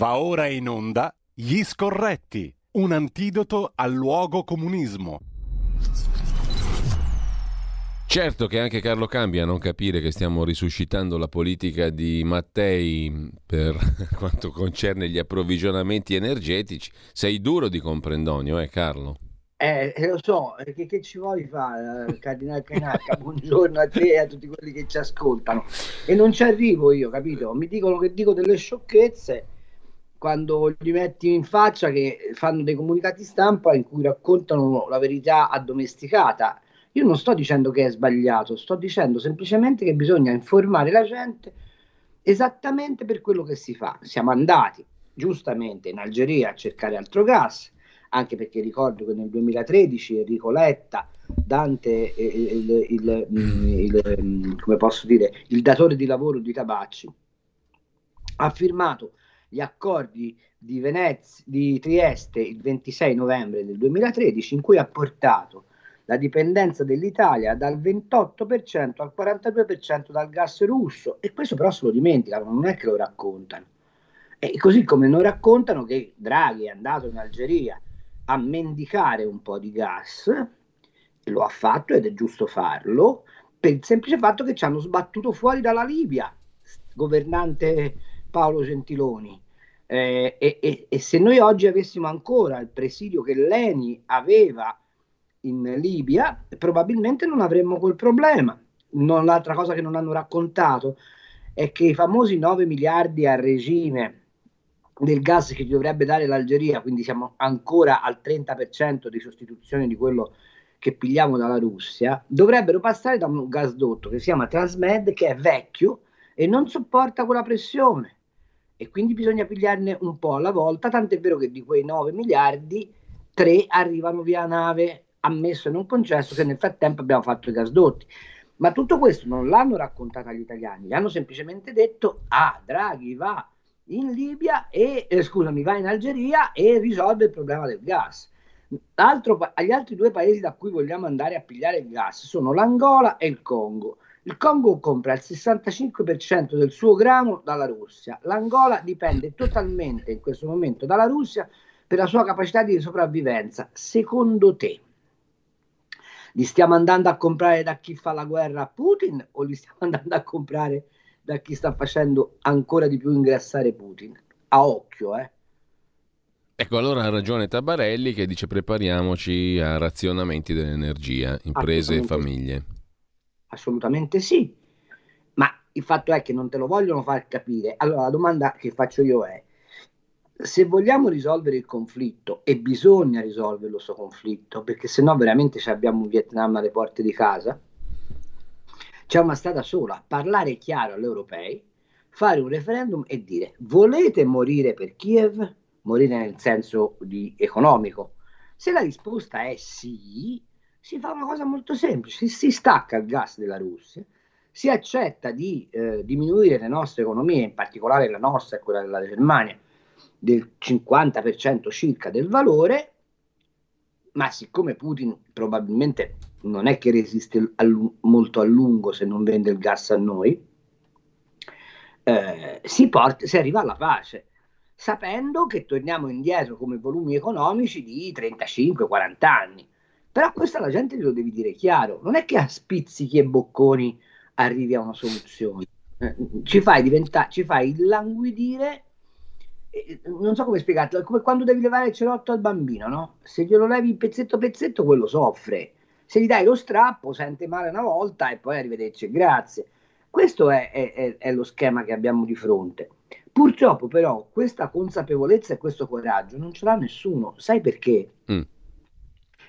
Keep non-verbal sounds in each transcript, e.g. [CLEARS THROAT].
Va ora in onda Gli Scorretti, un antidoto al luogo comunismo. Certo che anche Carlo Cambia non capire che stiamo risuscitando la politica di Mattei per [LAUGHS] quanto concerne gli approvvigionamenti energetici. Sei duro di comprendonio, eh Carlo? Eh, lo so, eh, che, che ci vuoi fare, eh, Cardinale Canacca? [LAUGHS] Buongiorno a te e a tutti quelli che ci ascoltano. E non ci arrivo io, capito? Mi dicono che dico delle sciocchezze quando gli metti in faccia che fanno dei comunicati stampa in cui raccontano la verità addomesticata io non sto dicendo che è sbagliato, sto dicendo semplicemente che bisogna informare la gente esattamente per quello che si fa. Siamo andati giustamente in Algeria a cercare altro gas, anche perché ricordo che nel 2013 Enrico Letta, Dante, il, il, il, mm, come posso dire, il datore di lavoro di Tabacci, ha firmato gli accordi di, Venezia, di Trieste il 26 novembre del 2013 in cui ha portato la dipendenza dell'Italia dal 28% al 42% dal gas russo e questo però se lo dimenticano, non è che lo raccontano. E così come non raccontano che Draghi è andato in Algeria a mendicare un po' di gas, lo ha fatto ed è giusto farlo, per il semplice fatto che ci hanno sbattuto fuori dalla Libia, governante Paolo Gentiloni. Eh, e, e, e se noi oggi avessimo ancora il presidio che l'ENI aveva in Libia, probabilmente non avremmo quel problema. Non, l'altra cosa che non hanno raccontato è che i famosi 9 miliardi a regime del gas che dovrebbe dare l'Algeria, quindi siamo ancora al 30% di sostituzione di quello che pigliamo dalla Russia, dovrebbero passare da un gasdotto che si chiama Transmed, che è vecchio e non sopporta quella pressione. E quindi bisogna pigliarne un po' alla volta, tant'è vero che di quei 9 miliardi, 3 arrivano via nave ammesso e non concesso che nel frattempo abbiamo fatto i gasdotti. Ma tutto questo non l'hanno raccontato agli italiani, gli hanno semplicemente detto, ah, Draghi va in Libia e, eh, scusami, va in Algeria e risolve il problema del gas. Altro, gli altri due paesi da cui vogliamo andare a pigliare il gas sono l'Angola e il Congo. Il Congo compra il 65% del suo grano dalla Russia. L'Angola dipende totalmente in questo momento dalla Russia per la sua capacità di sopravvivenza. Secondo te, li stiamo andando a comprare da chi fa la guerra a Putin o li stiamo [LAUGHS] andando a comprare da chi sta facendo ancora di più ingrassare Putin? A occhio, eh. Ecco, allora ha ragione Tabarelli che dice prepariamoci a razionamenti dell'energia, imprese e famiglie. Assolutamente sì, ma il fatto è che non te lo vogliono far capire. Allora la domanda che faccio io è, se vogliamo risolvere il conflitto, e bisogna risolverlo questo conflitto, perché se no veramente abbiamo un Vietnam alle porte di casa, c'è una strada sola, parlare chiaro agli europei, fare un referendum e dire volete morire per Kiev? Morire nel senso di economico. Se la risposta è sì, si fa una cosa molto semplice, si stacca il gas della Russia, si accetta di eh, diminuire le nostre economie, in particolare la nostra e quella della Germania, del 50% circa del valore, ma siccome Putin probabilmente non è che resiste a molto a lungo se non vende il gas a noi, eh, si, porta, si arriva alla pace, sapendo che torniamo indietro come volumi economici di 35-40 anni. Però questo alla gente lo devi dire chiaro, non è che a spizzichi e bocconi arrivi a una soluzione, eh, ci fai diventare, ci fai languidire non so come spiegartelo, è come quando devi levare il cerotto al bambino, no? Se glielo levi pezzetto pezzetto, quello soffre. Se gli dai lo strappo, sente male una volta e poi arrivederci, grazie. Questo è, è, è lo schema che abbiamo di fronte. Purtroppo, però, questa consapevolezza e questo coraggio non ce l'ha nessuno. Sai perché? Mm.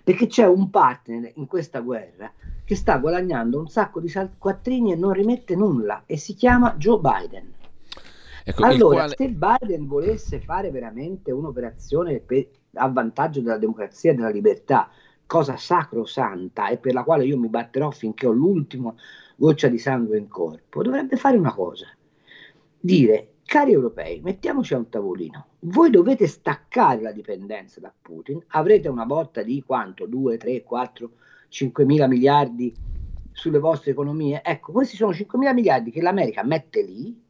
Perché c'è un partner in questa guerra che sta guadagnando un sacco di quattrini e non rimette nulla e si chiama Joe Biden. Ecco, allora, quale... se Biden volesse fare veramente un'operazione per, a vantaggio della democrazia e della libertà, cosa sacrosanta e per la quale io mi batterò finché ho l'ultima goccia di sangue in corpo, dovrebbe fare una cosa, dire, cari europei, mettiamoci a un tavolino, voi dovete staccare la dipendenza da Putin, avrete una botta di quanto? 2, 3, 4, 5 mila miliardi sulle vostre economie, ecco, questi sono 5 mila miliardi che l'America mette lì,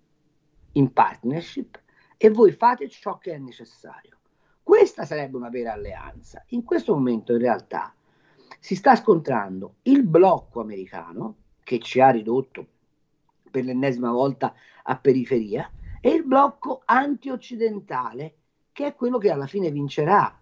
in partnership e voi fate ciò che è necessario. Questa sarebbe una vera alleanza. In questo momento in realtà si sta scontrando il blocco americano che ci ha ridotto per l'ennesima volta a periferia e il blocco anti-occidentale che è quello che alla fine vincerà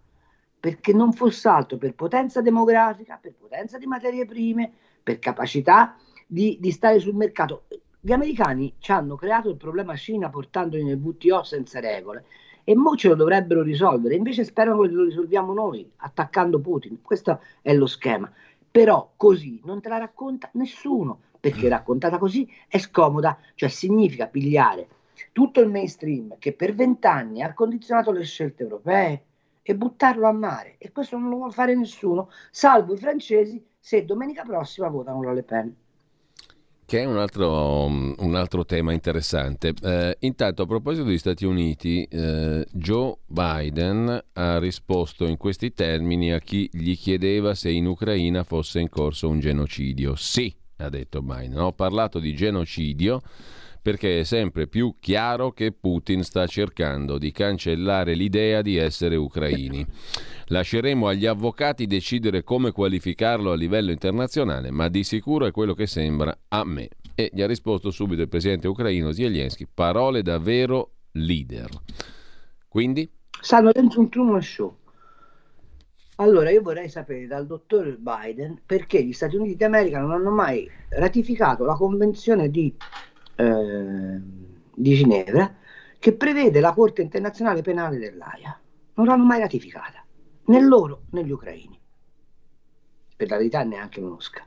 perché non fosse altro per potenza demografica, per potenza di materie prime, per capacità di, di stare sul mercato. Gli americani ci hanno creato il problema Cina portandoli nel WTO senza regole e mo ce lo dovrebbero risolvere, invece sperano che lo risolviamo noi, attaccando Putin. Questo è lo schema. Però così non te la racconta nessuno, perché mm. raccontata così è scomoda, cioè significa pigliare tutto il mainstream che per vent'anni ha condizionato le scelte europee e buttarlo a mare. E questo non lo vuole fare nessuno, salvo i francesi se domenica prossima votano la Le Pen. Che è un altro, un altro tema interessante. Eh, intanto, a proposito degli Stati Uniti, eh, Joe Biden ha risposto in questi termini a chi gli chiedeva se in Ucraina fosse in corso un genocidio. Sì, ha detto Biden. Ho parlato di genocidio perché è sempre più chiaro che Putin sta cercando di cancellare l'idea di essere ucraini. Lasceremo agli avvocati decidere come qualificarlo a livello internazionale, ma di sicuro è quello che sembra a me. E gli ha risposto subito il presidente ucraino Zelensky, parole da vero leader. Quindi? Stanno dentro un Truman Show. Allora, io vorrei sapere dal dottor Biden perché gli Stati Uniti d'America non hanno mai ratificato la convenzione di eh, di Ginevra che prevede la Corte internazionale penale dell'AIA. Non l'hanno mai ratificata, né loro né gli ucraini. Per la verità neanche Mosca.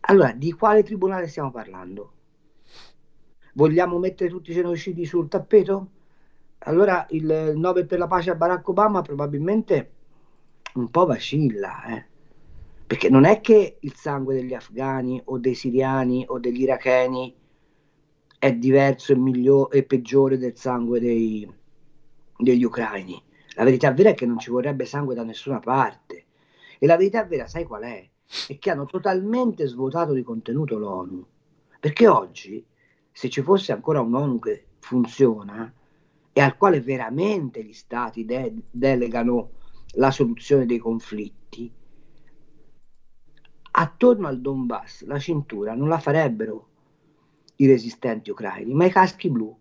Allora, di quale tribunale stiamo parlando? Vogliamo mettere tutti i genocidi sul tappeto? Allora il Nobel per la pace a Barack Obama probabilmente un po' vacilla, eh? perché non è che il sangue degli afghani o dei siriani o degli iracheni è diverso e, migliore, e peggiore del sangue dei, degli ucraini. La verità vera è che non ci vorrebbe sangue da nessuna parte. E la verità vera, sai qual è? È che hanno totalmente svuotato di contenuto l'ONU. Perché oggi, se ci fosse ancora un'ONU che funziona e al quale veramente gli stati de- delegano la soluzione dei conflitti, attorno al Donbass la cintura non la farebbero i resistenti ucraini, ma i caschi blu,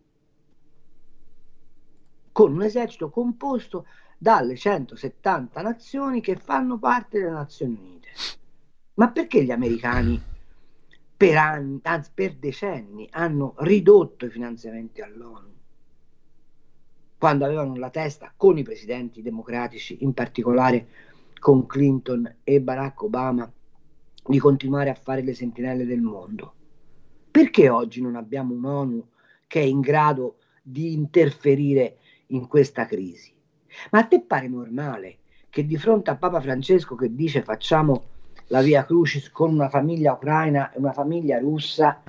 con un esercito composto dalle 170 nazioni che fanno parte delle Nazioni Unite. Ma perché gli americani per anni, anzi per decenni, hanno ridotto i finanziamenti all'ONU? Quando avevano la testa con i presidenti democratici, in particolare con Clinton e Barack Obama, di continuare a fare le sentinelle del mondo. Perché oggi non abbiamo un'ONU che è in grado di interferire in questa crisi? Ma a te pare normale che di fronte a Papa Francesco che dice facciamo la via Crucis con una famiglia ucraina e una famiglia russa,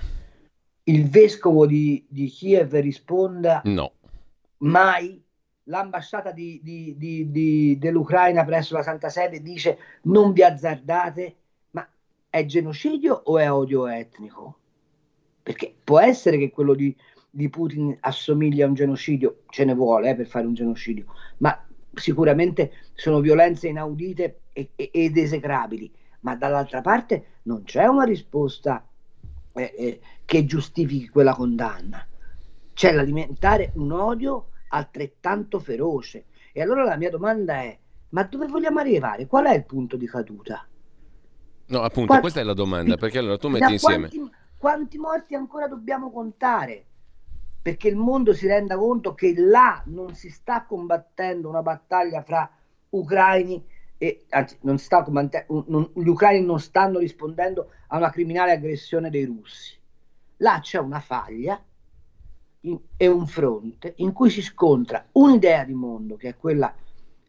il vescovo di, di Kiev risponda no. Mai l'ambasciata di, di, dell'Ucraina presso la Santa Sede dice non vi azzardate, ma è genocidio o è odio etnico? Perché può essere che quello di, di Putin assomiglia a un genocidio, ce ne vuole eh, per fare un genocidio, ma sicuramente sono violenze inaudite e, e, ed esecrabili, ma dall'altra parte non c'è una risposta eh, eh, che giustifichi quella condanna, c'è l'alimentare un odio altrettanto feroce. E allora la mia domanda è, ma dove vogliamo arrivare? Qual è il punto di caduta? No, appunto, Qual- questa è la domanda, perché allora tu metti insieme... Quanti quanti morti ancora dobbiamo contare? Perché il mondo si renda conto che là non si sta combattendo una battaglia fra ucraini e anzi non sta non, gli ucraini non stanno rispondendo a una criminale aggressione dei russi. Là c'è una faglia e un fronte in cui si scontra un'idea di mondo che è quella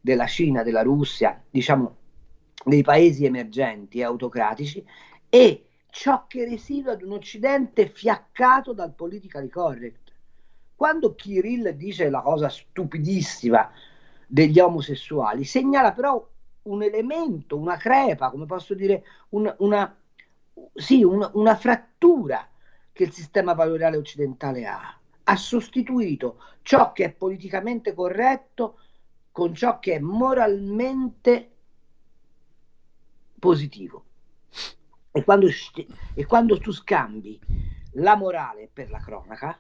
della Cina, della Russia, diciamo dei paesi emergenti e autocratici e ciò che residua ad un Occidente fiaccato dal politically correct. Quando Kirill dice la cosa stupidissima degli omosessuali, segnala però un elemento, una crepa, come posso dire, un, una, sì, un, una frattura che il sistema valoriale occidentale ha. ha sostituito ciò che è politicamente corretto con ciò che è moralmente positivo. E quando, e quando tu scambi la morale per la cronaca,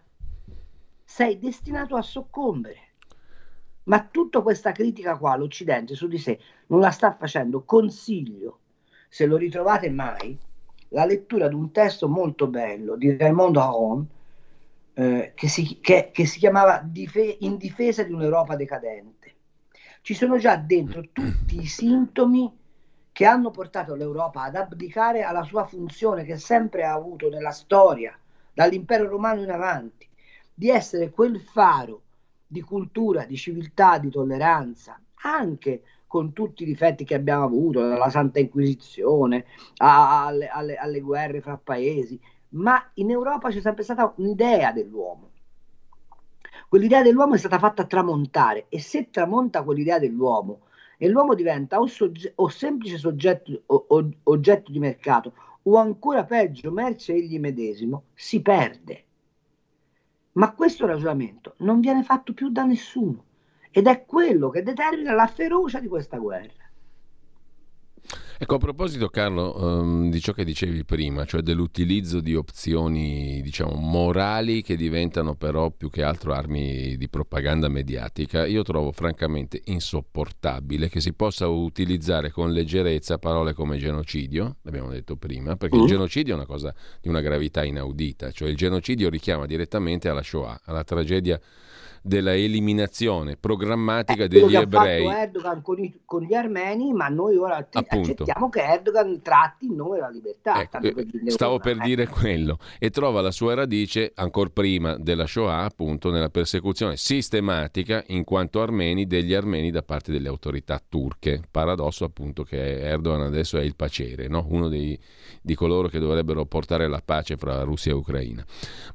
sei destinato a soccombere. Ma tutta questa critica qua, l'Occidente su di sé, non la sta facendo. Consiglio, se lo ritrovate mai, la lettura di un testo molto bello di Raymond Aron, eh, che, si, che, che, si, chiamava Dife- In difesa di un'Europa decadente. Ci sono già dentro tutti i sintomi che hanno portato l'Europa ad abdicare alla sua funzione che sempre ha avuto nella storia, dall'impero romano in avanti, di essere quel faro di cultura, di civiltà, di tolleranza, anche con tutti i difetti che abbiamo avuto, dalla Santa Inquisizione alle, alle, alle guerre fra paesi, ma in Europa c'è sempre stata un'idea dell'uomo. Quell'idea dell'uomo è stata fatta tramontare e se tramonta quell'idea dell'uomo e l'uomo diventa o, sogge- o semplice soggetto o, o, oggetto di mercato o ancora peggio merce egli medesimo, si perde. Ma questo ragionamento non viene fatto più da nessuno ed è quello che determina la ferocia di questa guerra. Ecco, a proposito Carlo um, di ciò che dicevi prima, cioè dell'utilizzo di opzioni, diciamo, morali che diventano però più che altro armi di propaganda mediatica, io trovo francamente insopportabile che si possa utilizzare con leggerezza parole come genocidio, l'abbiamo detto prima, perché mm. il genocidio è una cosa di una gravità inaudita, cioè il genocidio richiama direttamente alla Shoah, alla tragedia della eliminazione programmatica eh, degli ebrei. Ha fatto Erdogan con, i, con, gli armeni, ma noi ora accettiamo che Erdogan tratti in nome della libertà. Ecco, per stavo per dire quello. E trova la sua radice ancora prima della Shoah, appunto, nella persecuzione sistematica in quanto armeni degli armeni da parte delle autorità turche. Paradosso appunto che Erdogan adesso è il pacere, no? uno dei, di coloro che dovrebbero portare la pace fra Russia e Ucraina.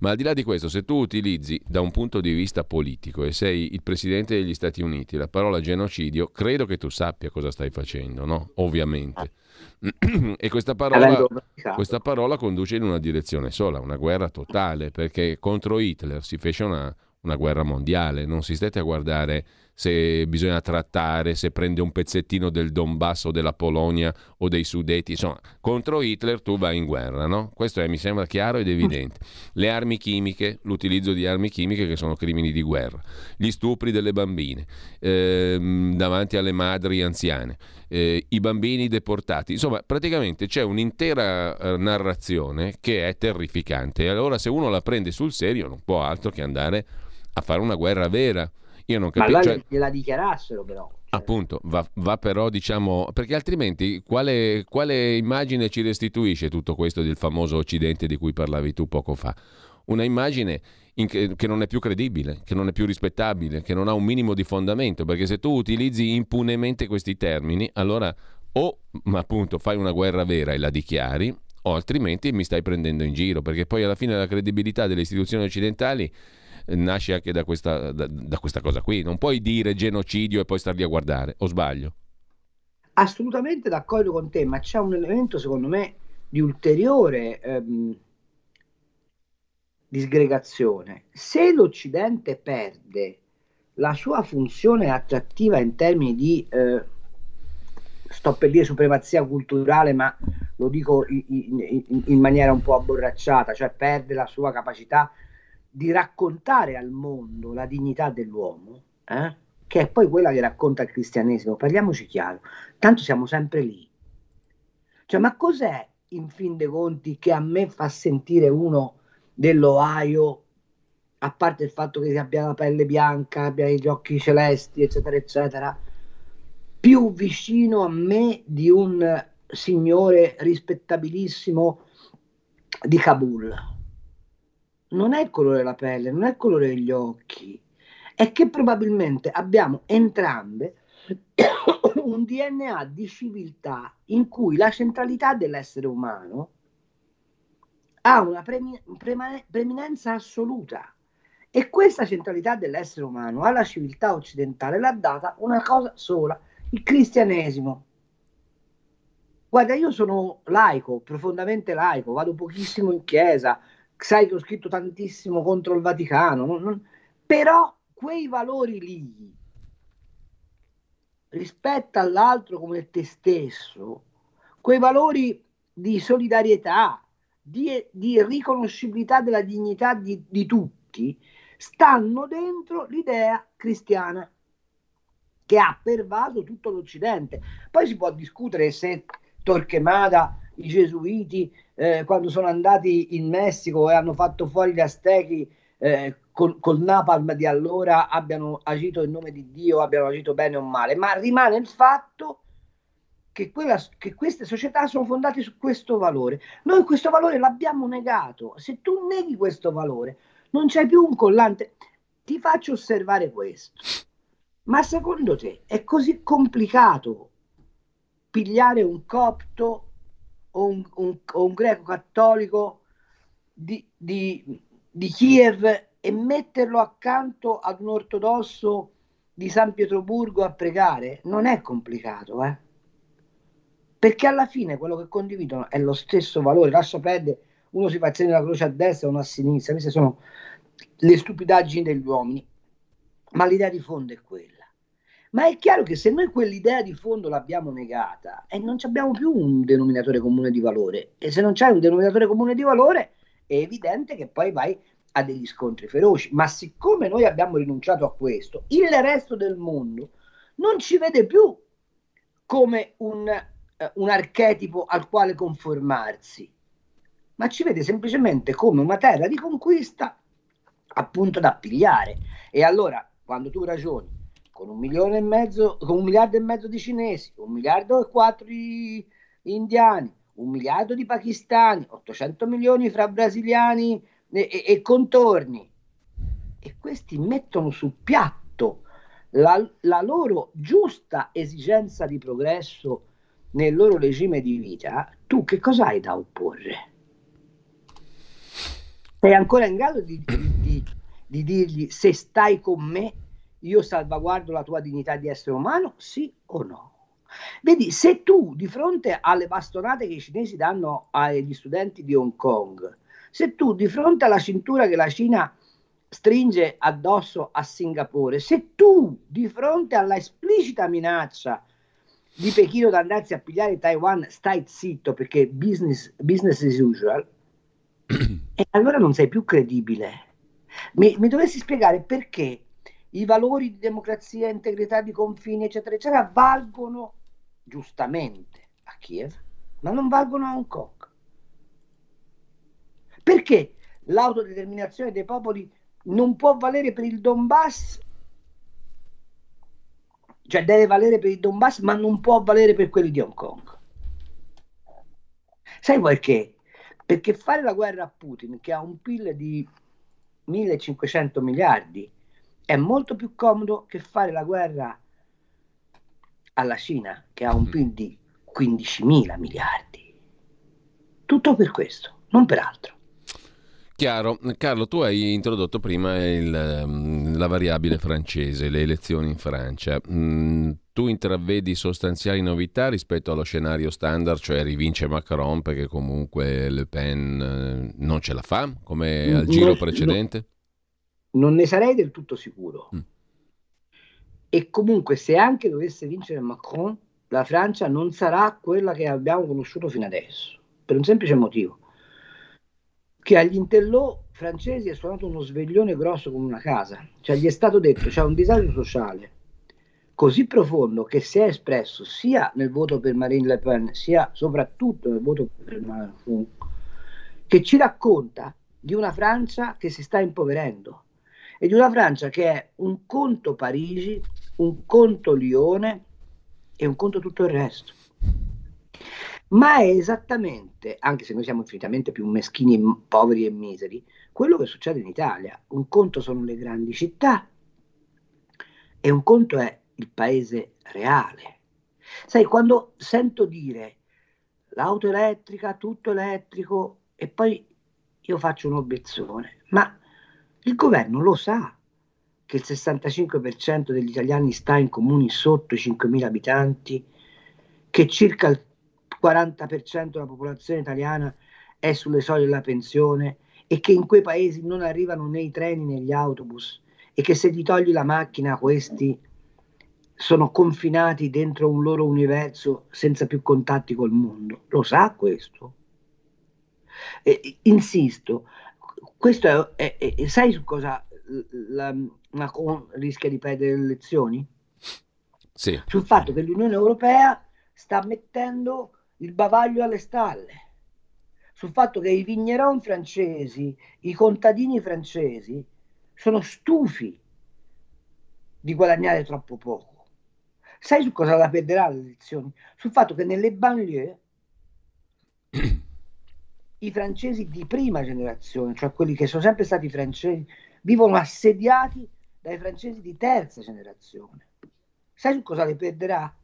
Ma al di là di questo, se tu utilizzi da un punto di vista politico, politico e sei il presidente degli Stati Uniti, la parola genocidio, credo che tu sappia cosa stai facendo, no? Ovviamente. [CLEARS THROAT] e questa parola, questa parola, conduce in una direzione sola, una guerra totale, perché contro Hitler si fece una, una guerra mondiale, non si stette a guardare se bisogna trattare, se prende un pezzettino del Donbass o della Polonia o dei Sudeti, insomma, contro Hitler tu vai in guerra, no? Questo è, mi sembra chiaro ed evidente. [LAUGHS] Le armi chimiche, l'utilizzo di armi chimiche che sono crimini di guerra, gli stupri delle bambine ehm, davanti alle madri anziane, eh, i bambini deportati, insomma, praticamente c'è un'intera eh, narrazione che è terrificante e allora se uno la prende sul serio non può altro che andare a fare una guerra vera io non capisco. Ma allora cioè... gliela dichiarassero però. Cioè. Appunto, va, va, però diciamo, perché altrimenti quale, quale immagine ci restituisce tutto questo del famoso Occidente di cui parlavi tu poco fa? Una immagine che, che non è più credibile, che non è più rispettabile, che non ha un minimo di fondamento, perché se tu utilizzi impunemente questi termini, allora o appunto fai una guerra vera e la dichiari, o altrimenti mi stai prendendo in giro, perché poi alla fine la credibilità delle istituzioni occidentali nasce anche da questa, da, da questa cosa qui. Non puoi dire genocidio e poi star lì a guardare, o sbaglio? Assolutamente d'accordo con te, ma c'è un elemento secondo me di ulteriore ehm, disgregazione. Se l'Occidente perde la sua funzione attrattiva in termini di, eh, sto per dire supremazia culturale, ma lo dico in, in, in, maniera un po' abborracciata, cioè perde la sua capacità di raccontare al mondo la dignità dell'uomo, eh? che è poi quella che racconta il cristianesimo, parliamoci chiaro, tanto siamo sempre lì. Cioè, ma cos'è in fin dei conti che a me fa sentire uno dell'Ohio, a parte il fatto che abbia la pelle bianca, abbia gli occhi celesti, eccetera, eccetera, più vicino a me di un signore rispettabilissimo di Kabul? Non è il colore della pelle, non è il colore degli occhi, è che probabilmente abbiamo entrambe [COUGHS] un DNA di civiltà in cui la centralità dell'essere umano ha una premi- prema- preminenza assoluta. E questa centralità dell'essere umano alla civiltà occidentale l'ha data una cosa sola, il cristianesimo. Guarda, io sono laico, profondamente laico, vado pochissimo in chiesa, sai che ho scritto tantissimo contro il Vaticano, non, non, però quei valori lì, rispetto all'altro come te stesso, quei valori di solidarietà, di, di riconoscibilità della dignità di, di tutti, stanno dentro l'idea cristiana che ha pervaso tutto l'Occidente. Poi si può discutere se Torquemada, i gesuiti, eh, quando sono andati in Messico e hanno fatto fuori gli Aztechi eh, col, col napalm di allora, abbiano agito in nome di Dio, abbiano agito bene o male, ma rimane il fatto che, quella, che queste società sono fondate su questo valore. Noi questo valore l'abbiamo negato. Se tu neghi questo valore, non c'è più un collante. Ti faccio osservare questo. Ma secondo te è così complicato pigliare un copto o un, un, un greco cattolico di, di, di, Kiev e metterlo accanto ad un ortodosso di San Pietroburgo a pregare? Non è complicato, eh? Perché alla fine quello che condividono è lo stesso valore. Lascia perdere, uno si fa il segno della croce a destra e uno a sinistra. Queste sono le stupidaggini degli uomini. Ma l'idea di fondo è quella. Ma è chiaro che se noi quell'idea di fondo l'abbiamo negata e eh, non abbiamo più un denominatore comune di valore e se non c'è un denominatore comune di valore è evidente che poi vai a degli scontri feroci. Ma siccome noi abbiamo rinunciato a questo, il resto del mondo non ci vede più come un, uh, un archetipo al quale conformarsi, ma ci vede semplicemente come una terra di conquista appunto da pigliare. E allora, quando tu ragioni con un milione e mezzo, con un miliardo e mezzo di cinesi, un miliardo e quattro di indiani, un miliardo di pakistani, 800 milioni fra brasiliani e, e, e contorni. E questi mettono sul piatto la, la loro giusta esigenza di progresso nel loro regime di vita, tu che cosa hai da opporre? Sei ancora in grado di, di, di, di dirgli se stai con me io salvaguardo la tua dignità di essere umano, sì o no? Vedi, se tu di fronte alle bastonate che i cinesi danno agli studenti di Hong Kong, se tu di fronte alla cintura che la Cina stringe addosso a Singapore, se tu di fronte alla esplicita minaccia di Pechino di andarsi a pigliare Taiwan stai zitto perché business, business as usual, [CLEARS THROAT] e allora non sei più credibile. Mi, mi dovessi spiegare perché i valori di democrazia, integrità di confini, eccetera, eccetera, valgono giustamente a Kiev, ma non valgono a Hong Kong. Perché l'autodeterminazione dei popoli non può valere per il Donbass, cioè deve valere per il Donbass, ma non può valere per quelli di Hong Kong. Sai perché? Perché fare la guerra a Putin, che ha un PIL di 1500 miliardi, è molto più comodo che fare la guerra alla Cina, che ha un mm. PIL di 15 miliardi. Tutto per questo, non per altro. Chiaro. Carlo, tu hai introdotto prima il, ehm, la variabile francese, le elezioni in Francia. Mm, tu intravedi sostanziali novità rispetto allo scenario standard, cioè rivince Macron perché comunque Le Pen eh, non ce la fa, come al giro no, precedente? Non ne sarei del tutto sicuro. Mm. E comunque, se anche dovesse vincere Macron, la Francia non sarà quella che abbiamo conosciuto fino adesso, per un semplice motivo, che agli intellò francesi è suonato uno sveglione grosso come una casa, cioè gli è stato detto c'è un disagio sociale così profondo che si è espresso sia nel voto per Marine Le Pen, sia soprattutto nel voto per Macron, che ci racconta di una Francia che si sta impoverendo, e di una Francia che è un conto Parigi, un conto Lione e un conto tutto il resto. Ma è esattamente, anche se noi siamo infinitamente più meschini, poveri e miseri, quello che succede in Italia. Un conto sono le grandi città e un conto è il paese reale. Sai, quando sento dire l'auto elettrica, tutto elettrico, e poi io faccio un'obiezione, ma il governo lo sa che il 65% degli italiani sta in comuni sotto i 5.000 abitanti, che circa il 40% della popolazione italiana è sulle soglie della pensione e che in quei paesi non arrivano né i treni né gli autobus e che se gli togli la macchina questi sono confinati dentro un loro universo senza più contatti col mondo. Lo sa questo? E, insisto, questo è, è, è, sai su cosa la, Macron rischia di perdere le elezioni? Sì. Sul fatto che l'Unione Europea sta mettendo il bavaglio alle stalle, sul fatto che i vigneron francesi, i contadini francesi sono stufi di guadagnare troppo poco. Sai su cosa la perderà le elezioni? Sul fatto che nelle banlieue i francesi di prima generazione, cioè quelli che sono sempre stati francesi, vivono assediati dai francesi di terza generazione. Sai su cosa le perderà?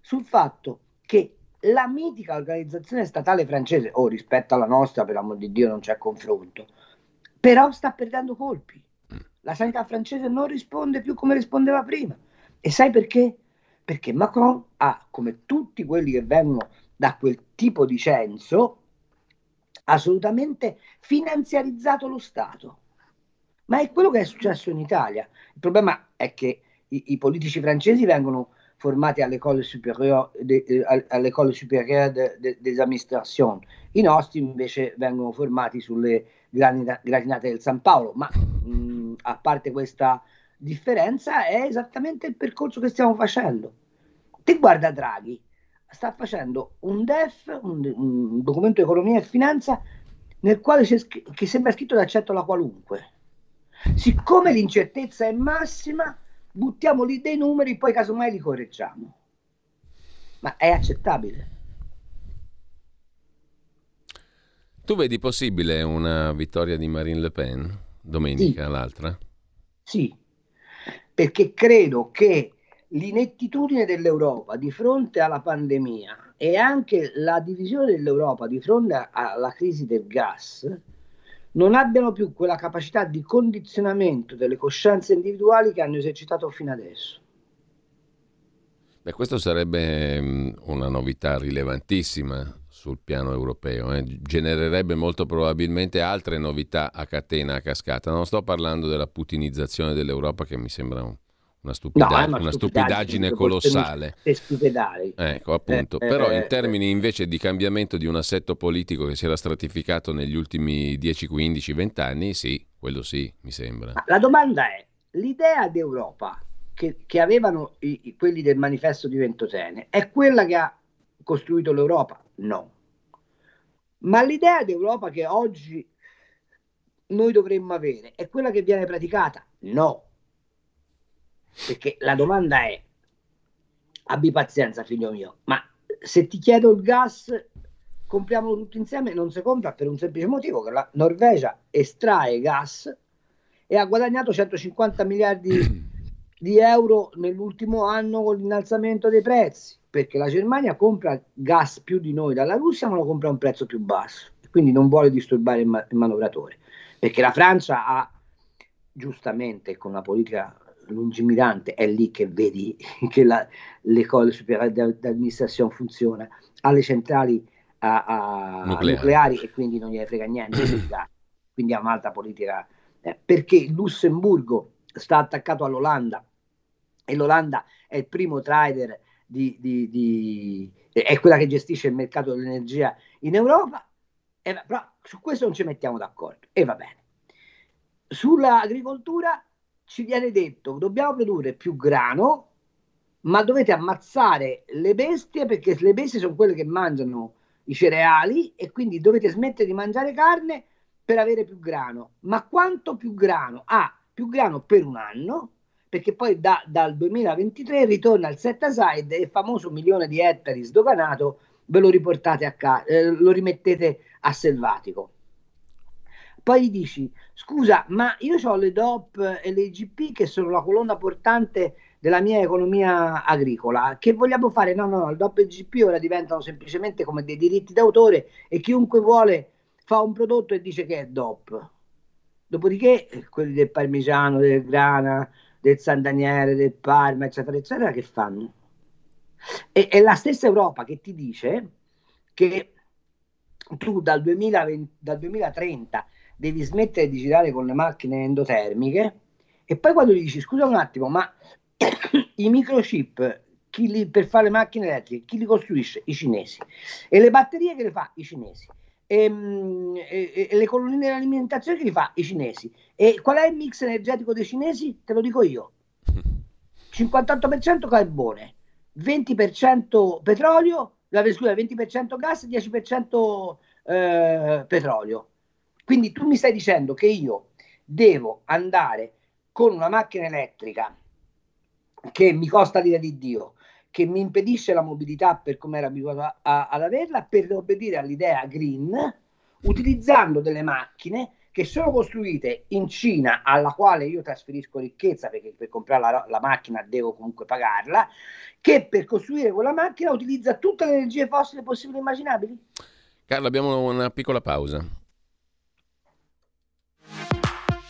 Sul fatto che la mitica organizzazione statale francese, o oh, rispetto alla nostra, per amor di Dio, non c'è confronto, però sta perdendo colpi. La sanità francese non risponde più come rispondeva prima. E sai perché? Perché Macron ha, come tutti quelli che vengono da quel tipo di censo, assolutamente finanziarizzato lo Stato. Ma è quello che è successo in Italia. Il problema è che i, i politici francesi vengono formati all'École supérieure, de, eh, all'école supérieure de, de, des administrations. I nostri invece vengono formati sulle gratinate del San Paolo, ma mh, a parte questa differenza è esattamente il percorso che stiamo facendo. Te guarda Draghi, sta facendo un DEF, un, un documento di economia e finanza, nel quale che sembra scritto d'accetto alla qualunque. Siccome l'incertezza è massima, buttiamo lì dei numeri, poi casomai li correggiamo. Ma è accettabile. Tu vedi possibile una vittoria di Marine Le Pen domenica, sì. l'altra? Sì, perché credo che l'inettitudine dell'Europa di fronte alla pandemia e anche la divisione dell'Europa di fronte alla crisi del gas non abbiano più quella capacità di condizionamento delle coscienze individuali che hanno esercitato fino adesso. Beh, questo sarebbe mm, una novità rilevantissima sul piano europeo, eh. genererebbe molto probabilmente altre novità a catena, a cascata. Non sto parlando della putinizzazione dell'Europa che mi sembra un, una, stupida- no, una, una stupidaggine, colossale. Ecco, appunto. Eh, Però in eh, termini invece di cambiamento di un assetto politico che si era stratificato negli ultimi 10, 15, 20 anni, sì, quello sì, mi sembra. La domanda è, l'idea d'Europa che, che avevano i, i, quelli del manifesto di Ventotene è quella che ha costruito l'Europa? No. Ma l'idea d'Europa che oggi noi dovremmo avere è quella che viene praticata? No perché la domanda è, abbi pazienza figlio mio, ma se ti chiedo il gas, compriamolo tutti insieme, non si compra per un semplice motivo, che la Norvegia estrae gas e ha guadagnato 150 miliardi [CLEARS THROAT] di euro nell'ultimo anno con l'innalzamento dei prezzi, perché la Germania compra gas più di noi dalla Russia, ma lo compra a un prezzo più basso, quindi non vuole disturbare il, ma- il manovratore, perché la Francia ha giustamente con una politica lungimirante, è lì che vedi [LAUGHS] che la, l'école supérieure d'administrazione funziona, alle centrali a, a nucleari. nucleari. e quindi non gli frega niente, [CLEARS THROAT] quindi ha un'altra politica, eh, perché il Lussemburgo sta attaccato all'Olanda e l'Olanda è il primo trader di, di, di, è quella che gestisce il mercato dell'energia in Europa, e, però su questo non ci mettiamo d'accordo e va bene. Sull'agricoltura ci viene detto dobbiamo produrre più grano, ma dovete ammazzare le bestie perché le bestie sono quelle che mangiano i cereali e quindi dovete smettere di mangiare carne per avere più grano. Ma quanto più grano? Ah, più grano per un anno, perché poi da, dal 2023 ritorna il set aside e il famoso milione di ettari sdoganato ve lo riportate a casa, eh, lo rimettete a selvatico. Poi gli dici, scusa, ma io ho le DOP e le IGP che sono la colonna portante della mia economia agricola. Che vogliamo fare? No, no, no, il DOP e il IGP ora diventano semplicemente come dei diritti d'autore e chiunque vuole fa un prodotto e dice che è DOP. Dopodiché eh, quelli del parmigiano, del grana, del San Daniele, del Parma, eccetera, eccetera, che fanno? E, è la stessa Europa che ti dice che tu dal, 2020, dal 2030 devi smettere di girare con le macchine endotermiche e poi quando gli dici scusa un attimo, ma [COUGHS] i microchip li, per fare le macchine elettriche, chi li costruisce? I cinesi. E le batterie che le fa? I cinesi. E, ehm, e, e le colonnine di alimentazione che li fa? I cinesi. E qual è il mix energetico dei cinesi? Te lo dico io. [LAUGHS] 58% carbone, 20% petrolio, scusa, 20% gas, 10% eh, petrolio. Quindi tu mi stai dicendo che io devo andare con una macchina elettrica che mi costa l'ira di Dio, che mi impedisce la mobilità per come ero abituato a, a, ad averla, per obbedire all'idea green, utilizzando delle macchine che sono costruite in Cina, alla quale io trasferisco ricchezza perché per comprare la, la, macchina devo comunque pagarla, che per costruire quella macchina utilizza tutte le energie fossili possibili e immaginabili? Carlo, abbiamo una piccola pausa.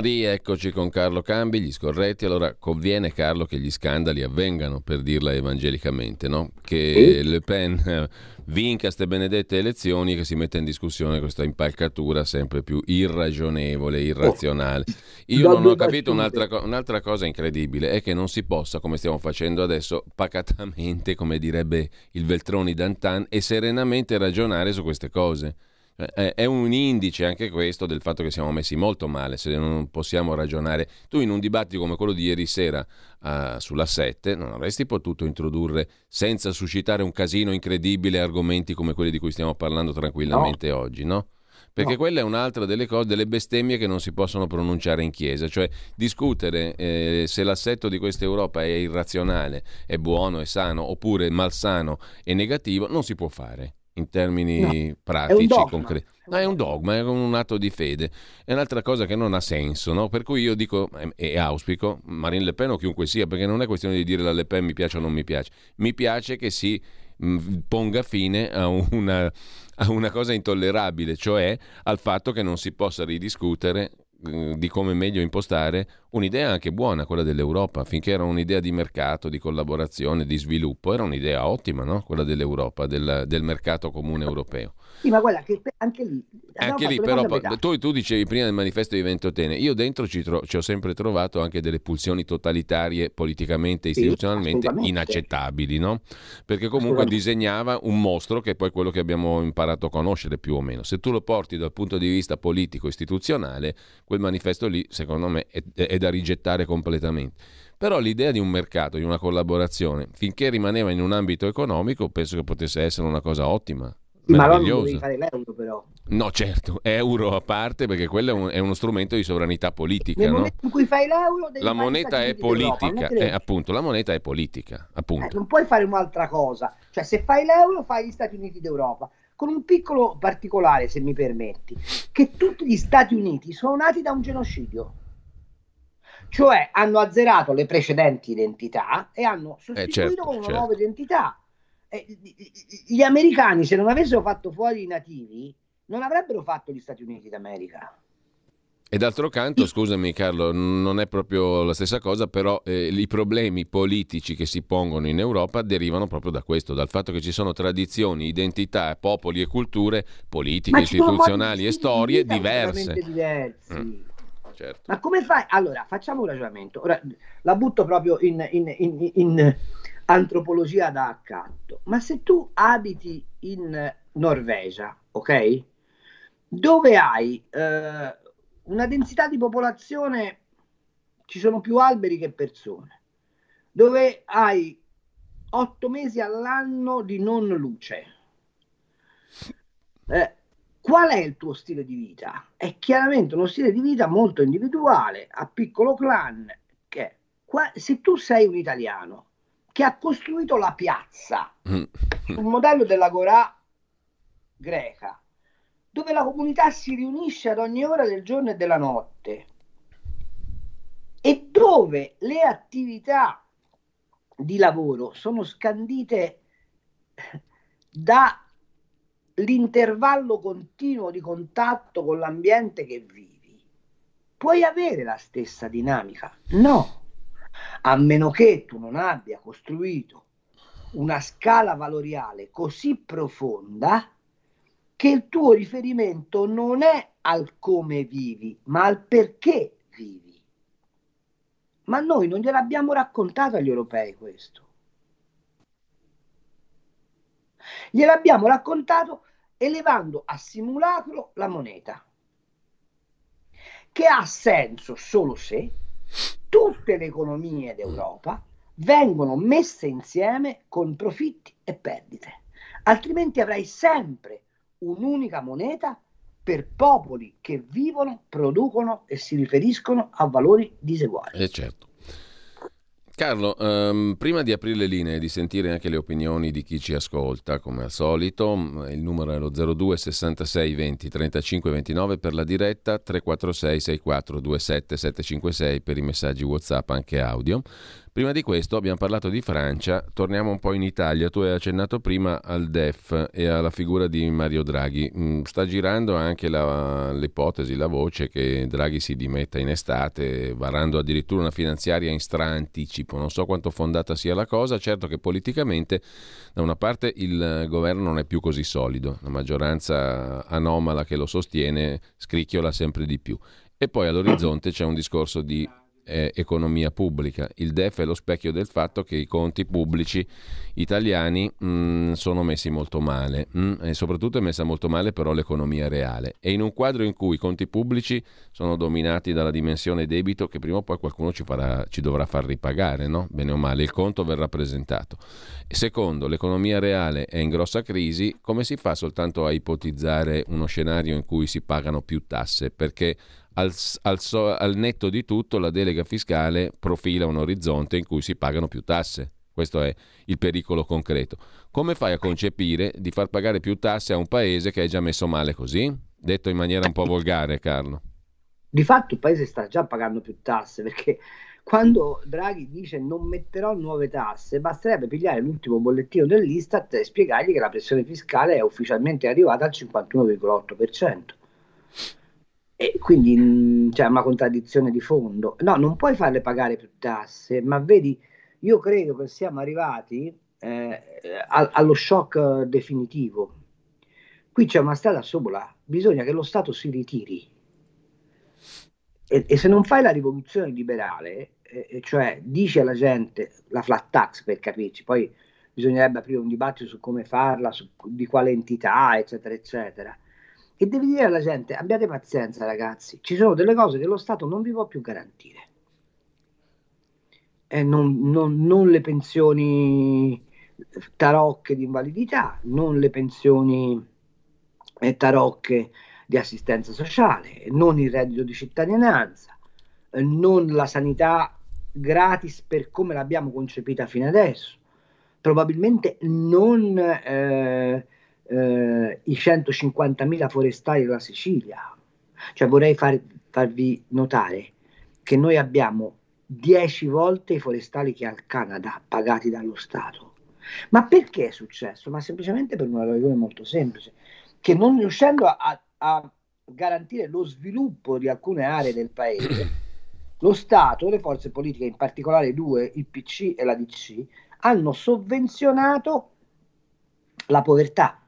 Rieccoci con Carlo Cambi, gli scorretti. Allora, conviene Carlo che gli scandali avvengano, per dirla evangelicamente, no? Che Le Pen [LAUGHS] vinca queste benedette elezioni che si mette in discussione questa impalcatura sempre più irragionevole, irrazionale. Oh. Io non ho capito un'altra, un'altra cosa incredibile, è che non si possa, come stiamo facendo adesso, pacatamente, come direbbe il Veltroni Dantan, e serenamente ragionare su queste cose. Eh, è un indice anche questo del fatto che siamo messi molto male se non possiamo ragionare. Tu in un dibattito come quello di ieri sera uh, sulla 7 non avresti potuto introdurre senza suscitare un casino incredibile argomenti come quelli di cui stiamo parlando tranquillamente no. oggi, no? Perché no. quella è un'altra delle cose, delle bestemmie che non si possono pronunciare in chiesa, cioè discutere eh, se l'assetto di questa Europa è irrazionale, è buono, è sano, oppure malsano e negativo, non si può fare in termini no, pratici, concreti. No, è un dogma, è un atto di fede. È un'altra cosa che non ha senso, no? Per cui io dico eh, e auspico, Marine Le Pen o chiunque sia, perché non è questione di dire la Le Pen mi piace o non mi piace. Mi piace che si ponga fine a una, a una cosa intollerabile, cioè al fatto che non si possa ridiscutere di come meglio impostare un'idea anche buona, quella dell'Europa, finché era un'idea di mercato, di collaborazione, di sviluppo, era un'idea ottima, no? quella dell'Europa, del, del mercato comune europeo. Sì, ma guarda che anche lì... Anche lì però, tu, tu, dicevi prima del manifesto di Ventotene, io dentro ci, tro- ci, ho sempre trovato anche delle pulsioni totalitarie politicamente e istituzionalmente sì, inaccettabili, no? Perché comunque disegnava un mostro che è poi quello che abbiamo imparato a conoscere più o meno. Se tu lo porti dal punto di vista politico-istituzionale, quel manifesto lì, secondo me, è, è da rigettare completamente. Però l'idea di un mercato, di una collaborazione, finché rimaneva in un ambito economico, penso che potesse essere una cosa ottima. Ma non devi fare l'euro però. No, certo, euro a parte perché quello è, un, è uno strumento di sovranità politica. Nel no? momento in cui fai l'euro, la moneta è politica, eh, appunto, la moneta è politica, appunto. Eh, non puoi fare un'altra cosa, cioè se fai l'euro fai gli Stati Uniti d'Europa, con un piccolo particolare, se mi permetti, che tutti gli Stati Uniti sono nati da un genocidio cioè hanno azzerato le precedenti identità e hanno sostituito eh certo, con una certo. nuova identità. Eh, gli americani, se non avessero fatto fuori i nativi, non avrebbero fatto gli Stati Uniti d'America. E d'altro canto, scusami Carlo, non è proprio la stessa cosa, però eh, i problemi politici che si pongono in Europa derivano proprio da questo, dal fatto che ci sono tradizioni, identità, popoli e culture politiche, istituzionali e storie diverse. Mm certo. Ma come fai? Allora, facciamo un ragionamento. Ora, la butto proprio in, in, in, in antropologia da accatto. Ma se tu abiti in Norvegia, ok? Dove hai eh, una densità di popolazione, ci sono più alberi che persone, dove hai otto mesi all'anno di non luce. Eh, Qual è il tuo stile di vita? È chiaramente uno stile di vita molto individuale, a piccolo clan, che qua, se tu sei un italiano che ha costruito la piazza mm. sul modello della Gorà greca, dove la comunità si riunisce ad ogni ora del giorno e della notte e dove le attività di lavoro sono scandite dall'intervallo continuo di contatto con l'ambiente che vivi, puoi avere la stessa dinamica? No, a meno che tu non abbia costruito una scala valoriale così profonda che il tuo riferimento non è al come vivi, ma al perché vivi. Ma noi non gliel'abbiamo raccontato agli europei questo. Gliel'abbiamo raccontato elevando a simulacro la moneta, che ha senso solo se tutte le economie d'Europa vengono messe insieme con profitti e perdite, altrimenti avrai sempre un'unica moneta per popoli che vivono, producono e si riferiscono a valori diseguali. Eh certo. Carlo, um, prima di aprire le linee e di sentire anche le opinioni di chi ci ascolta, come al solito, il numero è lo 02 66 20 35 29 per la diretta, 346 64 27 756 per i messaggi WhatsApp anche audio. Prima di questo abbiamo parlato di Francia, torniamo un po' in Italia. Tu hai accennato prima al DEF e alla figura di Mario Draghi. Mm, sta girando anche la, l'ipotesi, la voce che Draghi si dimetta in estate, varando addirittura una finanziaria in stra-anticipo. Non so quanto fondata sia la cosa, certo che politicamente da una parte il governo non è più così solido, la maggioranza anomala che lo sostiene scricchiola sempre di più. E poi all'orizzonte c'è un discorso di eh, economia pubblica. Il DEF è lo specchio del fatto che i conti pubblici italiani mh, mm, sono messi molto male mh, mm, e soprattutto è messa molto male però l'economia reale. E in un quadro in cui i conti pubblici sono dominati dalla dimensione debito che prima o poi qualcuno ci, farà, ci dovrà far ripagare, no? bene o male, il conto verrà presentato. Secondo, l'economia reale è in grossa crisi, come si fa soltanto a ipotizzare uno scenario in cui si pagano più tasse? Perché al, al, al netto di tutto la delega fiscale profila un orizzonte in cui si pagano più tasse. Questo è il pericolo concreto. Come fai a concepire di far pagare più tasse a un paese che è già messo male così? Detto in maniera un po' volgare, Carlo. Di fatto il paese sta già pagando più tasse perché quando Draghi dice non metterò nuove tasse, basterebbe pigliare l'ultimo bollettino dell'Istat e spiegargli che la pressione fiscale è ufficialmente arrivata al 51,8%. E quindi mm, c'è una contraddizione di fondo. No, non puoi farle pagare più tasse, ma vedi, io credo che siamo arrivati eh, allo shock definitivo. Qui c'è una strada sola, bisogna che lo Stato si ritiri. E, e se non fai la rivoluzione liberale, eh, cioè dici alla gente la flat tax per capirci, poi bisognerebbe aprire un dibattito su come farla, su, di quale entità, eccetera, eccetera e devi dire alla gente abbiate pazienza ragazzi, ci sono delle cose che lo Stato non vi può più garantire. Eh, non, non, non, le pensioni tarocche di invalidità, non le pensioni eh, tarocche di assistenza sociale, non il reddito di cittadinanza, eh, non la sanità gratis per come l'abbiamo concepita fino adesso, probabilmente non eh, eh, i 150.000 forestali della Sicilia. Cioè vorrei far, farvi notare che noi abbiamo 10 volte i forestali che ha il Canada pagati dallo Stato. Ma perché è successo? Ma semplicemente per una ragione molto semplice, che non riuscendo a, a garantire lo sviluppo di alcune aree del paese, [COUGHS] lo Stato, le forze politiche, in particolare due, il PC e la DC, hanno sovvenzionato la povertà.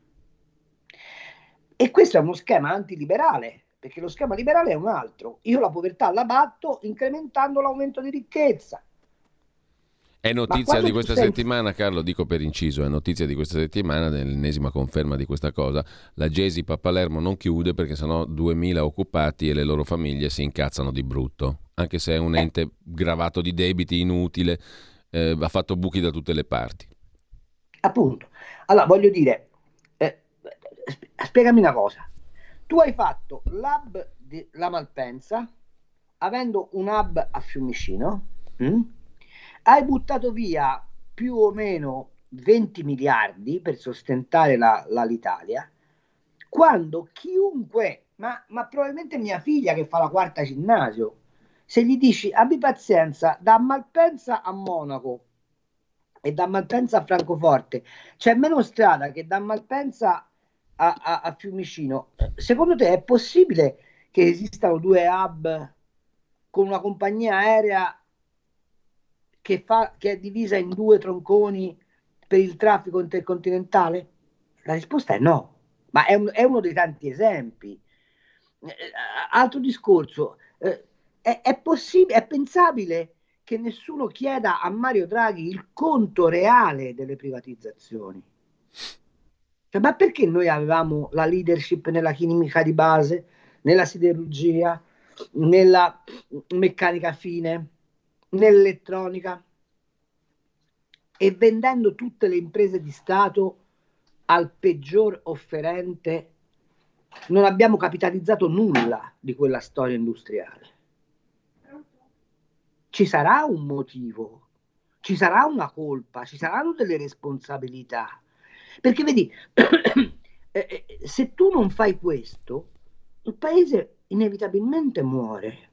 E questo è uno schema antiliberale, perché lo schema liberale è un altro. Io la povertà la batto incrementando l'aumento di ricchezza. È notizia di questa settimana, Carlo, dico per inciso, è notizia di questa settimana, nell'ennesima conferma di questa cosa, la Gesi a Palermo non chiude perché sennò 2000 occupati e le loro famiglie si incazzano di brutto, anche se è un eh. ente gravato di debiti, inutile, eh, ha fatto buchi da tutte le parti. Appunto. Allora, voglio dire, spiegami una cosa. Tu hai fatto l'hub della Malpensa avendo un hub a Fiumicino, mh? Mm? hai buttato via più o meno 20 miliardi per sostentare la, la, l'Italia, quando chiunque, ma, ma probabilmente mia figlia che fa la quarta ginnasio, se gli dici abbi pazienza, da Malpensa a Monaco e da Malpensa a Francoforte c'è meno strada che da Malpensa a, a, a Fiumicino, secondo te è possibile che esistano due hub con una compagnia aerea che, fa, che è divisa in due tronconi per il traffico intercontinentale? La risposta è no, ma è, un, è uno dei tanti esempi. Eh, altro discorso, eh, è, è possibile, è pensabile che nessuno chieda a Mario Draghi il conto reale delle privatizzazioni. Cioè, ma perché noi avevamo la leadership nella chimica di base, nella siderurgia, nella meccanica fine, nell'elettronica e vendendo tutte le imprese di Stato al peggior offerente non abbiamo capitalizzato nulla di quella storia industriale. Ci sarà un motivo, ci sarà una colpa, ci saranno delle responsabilità. Perché vedi, [COUGHS] eh, eh, se tu non fai questo, il paese inevitabilmente muore.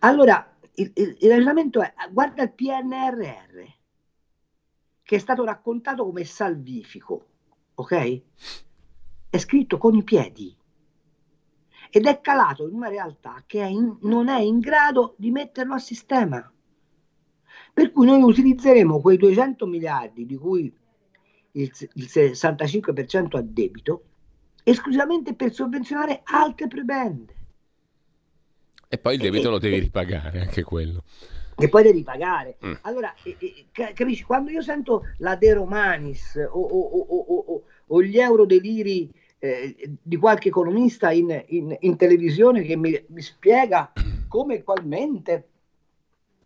Allora, il, il, il ragionamento è, guarda il PNRR, che è stato raccontato come salvifico, ok? È scritto con i piedi ed è calato in una realtà che è in, non è in grado di metterlo a sistema. Per cui noi utilizzeremo quei 200 miliardi di cui il, il 65% a debito esclusivamente per sovvenzionare altre prebende. E poi il debito e, lo devi ripagare, anche quello. E poi devi pagare. Mm. Allora, eh, capisci, quando io sento la De Romanis o, o, o, o gli euro deliri eh, di qualche economista in, in, in televisione che mi, mi spiega come qualmente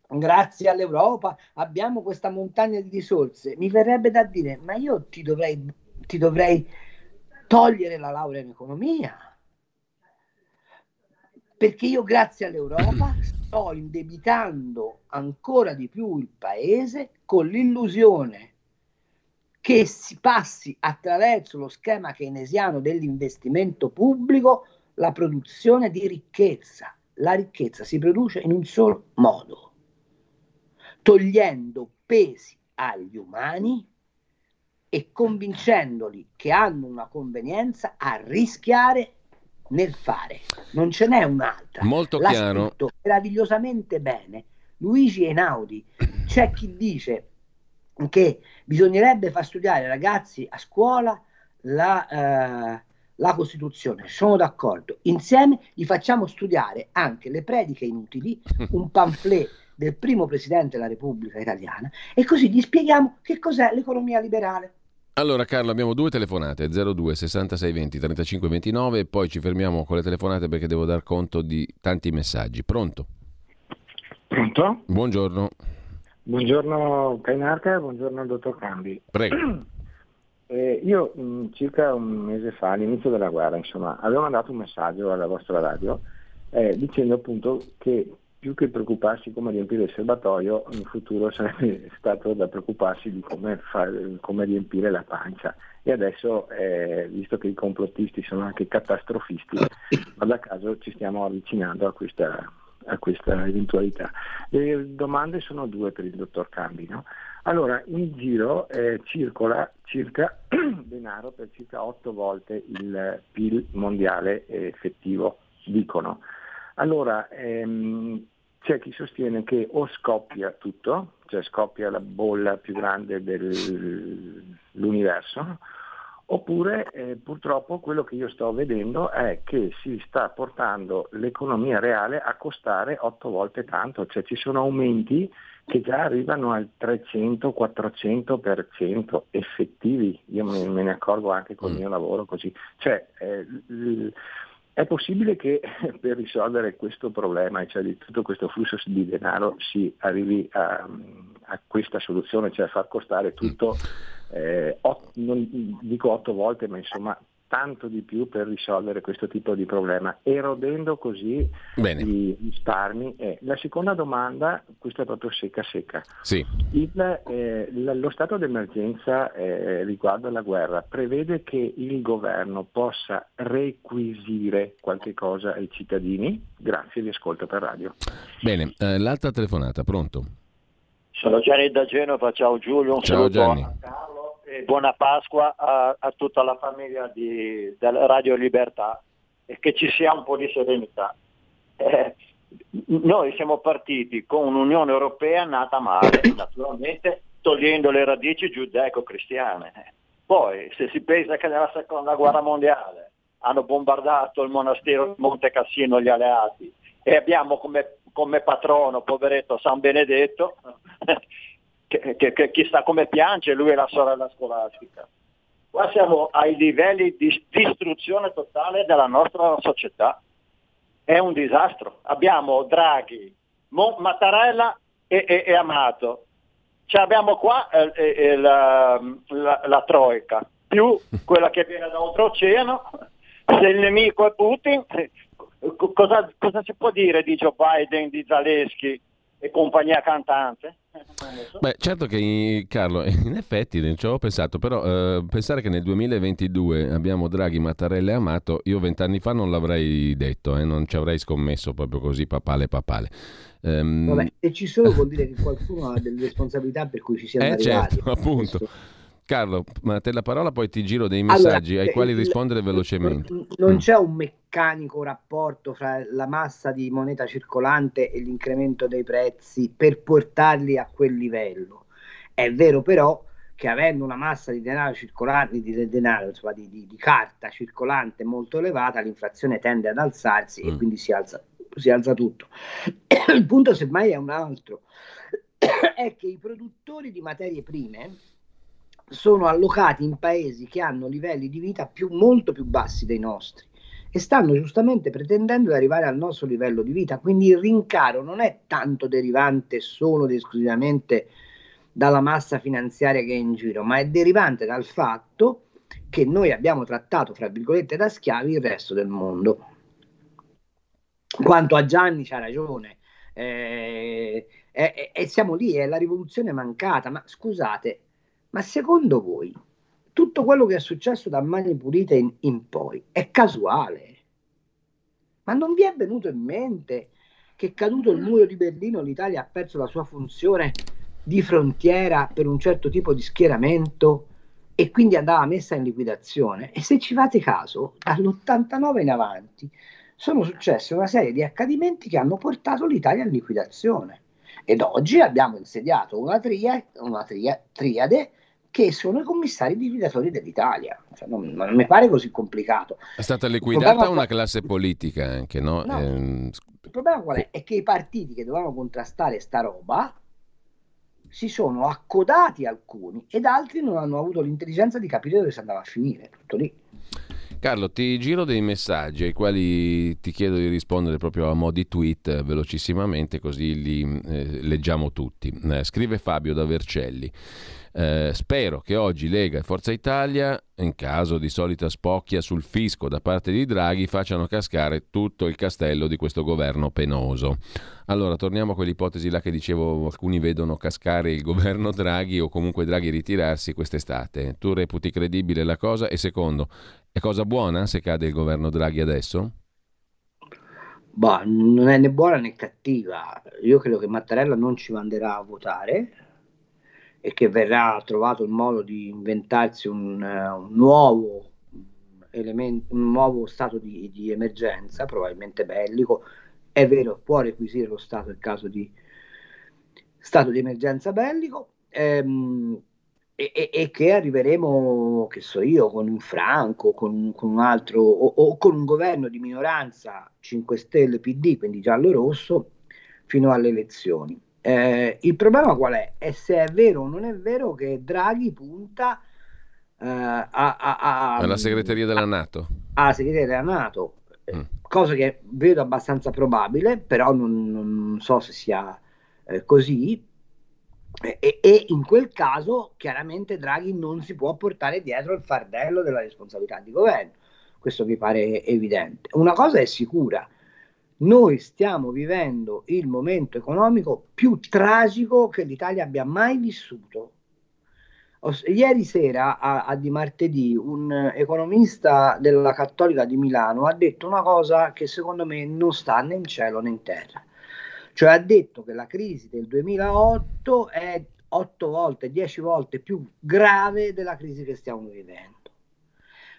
grazie all'Europa abbiamo questa montagna di risorse, mi verrebbe da dire, ma io ti dovrei, ti dovrei togliere la laurea in economia, perché io grazie all'Europa [CLEARS THROAT] sto indebitando ancora di più il paese con l'illusione che si passi attraverso lo schema keynesiano dell'investimento pubblico la produzione di ricchezza. La ricchezza si produce in un solo modo, togliendo pesi agli umani e convincendoli che hanno una convenienza a rischiare nel fare. Non ce n'è un'altra. Molto L'ha chiaro. meravigliosamente bene Luigi Einaudi. C'è chi dice che bisognerebbe far studiare ai ragazzi a scuola la, eh, la Costituzione. Sono d'accordo. Insieme gli facciamo studiare anche le prediche inutili, un pamphlet del primo presidente della Repubblica italiana e così gli spieghiamo che cos'è l'economia liberale. Allora Carlo abbiamo due telefonate 02 66 20 35 29 e poi ci fermiamo con le telefonate perché devo dar conto di tanti messaggi. Pronto? Pronto? Buongiorno. Buongiorno Cainarca, buongiorno al dottor Cambi. Prego. [CLEARS THROAT] Eh, io mh, mm, circa un mese fa, all'inizio della guerra, insomma, avevo mandato un messaggio alla vostra radio eh, dicendo appunto che più che preoccuparsi come riempire il serbatoio, in futuro sarebbe [LAUGHS] stato da preoccuparsi di come, fare, come riempire la pancia. E adesso, eh, visto che i complottisti sono anche catastrofisti, [COUGHS] guarda caso ci stiamo avvicinando a questa, a questa eventualità. Le domande sono due per il dottor Cambi. No? Allora, in giro eh, circola circa [COUGHS] denaro per circa otto volte il PIL mondiale effettivo, dicono. Allora, ehm, c'è chi sostiene che o scoppia tutto, cioè scoppia la bolla più grande dell'universo, oppure eh, purtroppo quello che io sto vedendo è che si sta portando l'economia reale a costare otto volte tanto, cioè ci sono aumenti che già arrivano al 300-400% effettivi, io me, me, ne accorgo anche con il mm. mio lavoro così, cioè eh, l- è possibile che [LAUGHS] per risolvere questo problema, cioè di tutto questo flusso di denaro, si arrivi a, a questa soluzione, cioè a far costare tutto, eh, ot, non dico otto volte, ma insomma tanto di più per risolvere questo tipo di problema, erodendo così Bene. i risparmi. Eh, la seconda domanda, questa è proprio secca secca. Sì. Il, eh, lo stato d'emergenza eh, riguardo alla guerra prevede che il governo possa requisire qualche cosa ai cittadini? Grazie, vi ascolto per radio. Bene, eh, l'altra telefonata, pronto? Sono Gianni da Genova, ciao Giulio, un ciao Gianni. a Carlo e buona Pasqua a, a tutta la famiglia di, della Radio Libertà e che ci sia un po' di serenità. Eh, noi siamo partiti con un'Unione Europea nata male, [COUGHS] naturalmente togliendo le radici giudaico-cristiane. Poi, se si pensa che nella seconda guerra mondiale hanno bombardato il monastero di Monte Cassino gli alleati e abbiamo come, come patrono, poveretto, San Benedetto, che, che, che chissà come piange lui e la sorella scolastica. Qua siamo ai livelli di distruzione totale della nostra società. È un disastro. Abbiamo Draghi, Mon- Mattarella e, e, e, Amato. Cioè abbiamo qua eh, la, la, la, Troica, più quella che viene da oltreoceano. Se il nemico è Putin, cosa, cosa si può dire di Joe Biden, di Zaleschi e compagnia cantante? Beh, certo che Carlo, [LAUGHS] in effetti non ci avevo pensato, però eh, pensare che nel 2022 abbiamo Draghi, Mattarella e Amato, io vent'anni fa non l'avrei detto, eh, non ci avrei scommesso proprio così papale papale. Um... Vabbè, e ci sono vuol dire che qualcuno ha delle responsabilità per cui ci siamo eh, arrivati. Certo, [LAUGHS] appunto. Questo. Carlo, ma te la parola poi ti giro dei messaggi allora, ai quali il, rispondere velocemente. Non mm. c'è un meccanico rapporto fra la massa di moneta circolante e l'incremento dei prezzi per portarli a quel livello. È vero però che avendo una massa di denaro circolante, di, denaro, insomma, di, di, di carta circolante molto elevata, l'inflazione tende ad alzarsi mm. e quindi si alza, si alza tutto. [COUGHS] il punto semmai è un altro, [COUGHS] è che i produttori di materie prime sono allocati in paesi che hanno livelli di vita più, molto più bassi dei nostri e stanno giustamente pretendendo di arrivare al nostro livello di vita. Quindi il rincaro non è tanto derivante solo ed esclusivamente dalla massa finanziaria che è in giro, ma è derivante dal fatto che noi abbiamo trattato, fra virgolette, da schiavi il resto del mondo. Quanto a Gianni c'ha ragione, eh, eh, eh, siamo lì, è la rivoluzione mancata, ma scusate, ma secondo voi tutto quello che è successo da Mani Pulite in, in poi è casuale? Ma non vi è venuto in mente che caduto il muro di Berlino l'Italia ha perso la sua funzione di frontiera per un certo tipo di schieramento e quindi andava messa in liquidazione? E se ci fate caso, dall'89 in avanti sono successe una serie di accadimenti che hanno portato l'Italia in liquidazione. Ed oggi abbiamo insediato una, tria, una tria, triade che sono i commissari liquidatori dell'Italia. Cioè, non, non, mi pare così complicato. È stata liquidata una classe politica anche, no? no eh... Il problema qual è? È che i partiti che dovevano contrastare sta roba si sono accodati alcuni ed altri non hanno avuto l'intelligenza di capire dove si andava a finire. Tutto lì. Carlo, ti giro dei messaggi ai quali ti chiedo di rispondere proprio a mo' di tweet eh, velocissimamente, così li eh, leggiamo tutti. Eh, scrive Fabio da Vercelli. Eh, spero che oggi Lega e Forza Italia, in caso di solita spocchia sul fisco da parte di Draghi, facciano cascare tutto il castello di questo governo penoso. Allora, torniamo a quell'ipotesi là che dicevo, alcuni vedono cascare il governo Draghi o comunque Draghi ritirarsi quest'estate. Tu reputi credibile la cosa? E secondo, è cosa buona se cade il governo Draghi adesso? Bah, non è né buona né cattiva. Io credo che Mattarella non ci manderà a votare, e che verrà trovato il modo di inventarsi un, uh, un nuovo elemento, un nuovo stato di, di, emergenza, probabilmente bellico. È vero, può requisire lo Stato in caso di stato di emergenza bellico. Ehm, e, e, e, che arriveremo, che so io, con un Franco, con, con un altro, o, o, con un governo di minoranza 5 Stelle PD, quindi giallo-rosso, fino alle elezioni. Eh, il problema qual è? È se è vero o non è vero che Draghi punta eh, a, a, a, alla segreteria della Nato. Alla segreteria della Nato, mm. cosa che vedo abbastanza probabile, però non, non so se sia eh, così. E, e, in quel caso chiaramente Draghi non si può portare dietro il fardello della responsabilità di governo. Questo mi pare evidente. Una cosa è sicura, noi stiamo vivendo il momento economico più tragico che l'Italia abbia mai vissuto. Ieri sera, a, a, di martedì, un economista della Cattolica di Milano ha detto una cosa che secondo me non sta né in cielo né in terra. Cioè ha detto che la crisi del 2008 è 8 volte, 10 volte più grave della crisi che stiamo vivendo.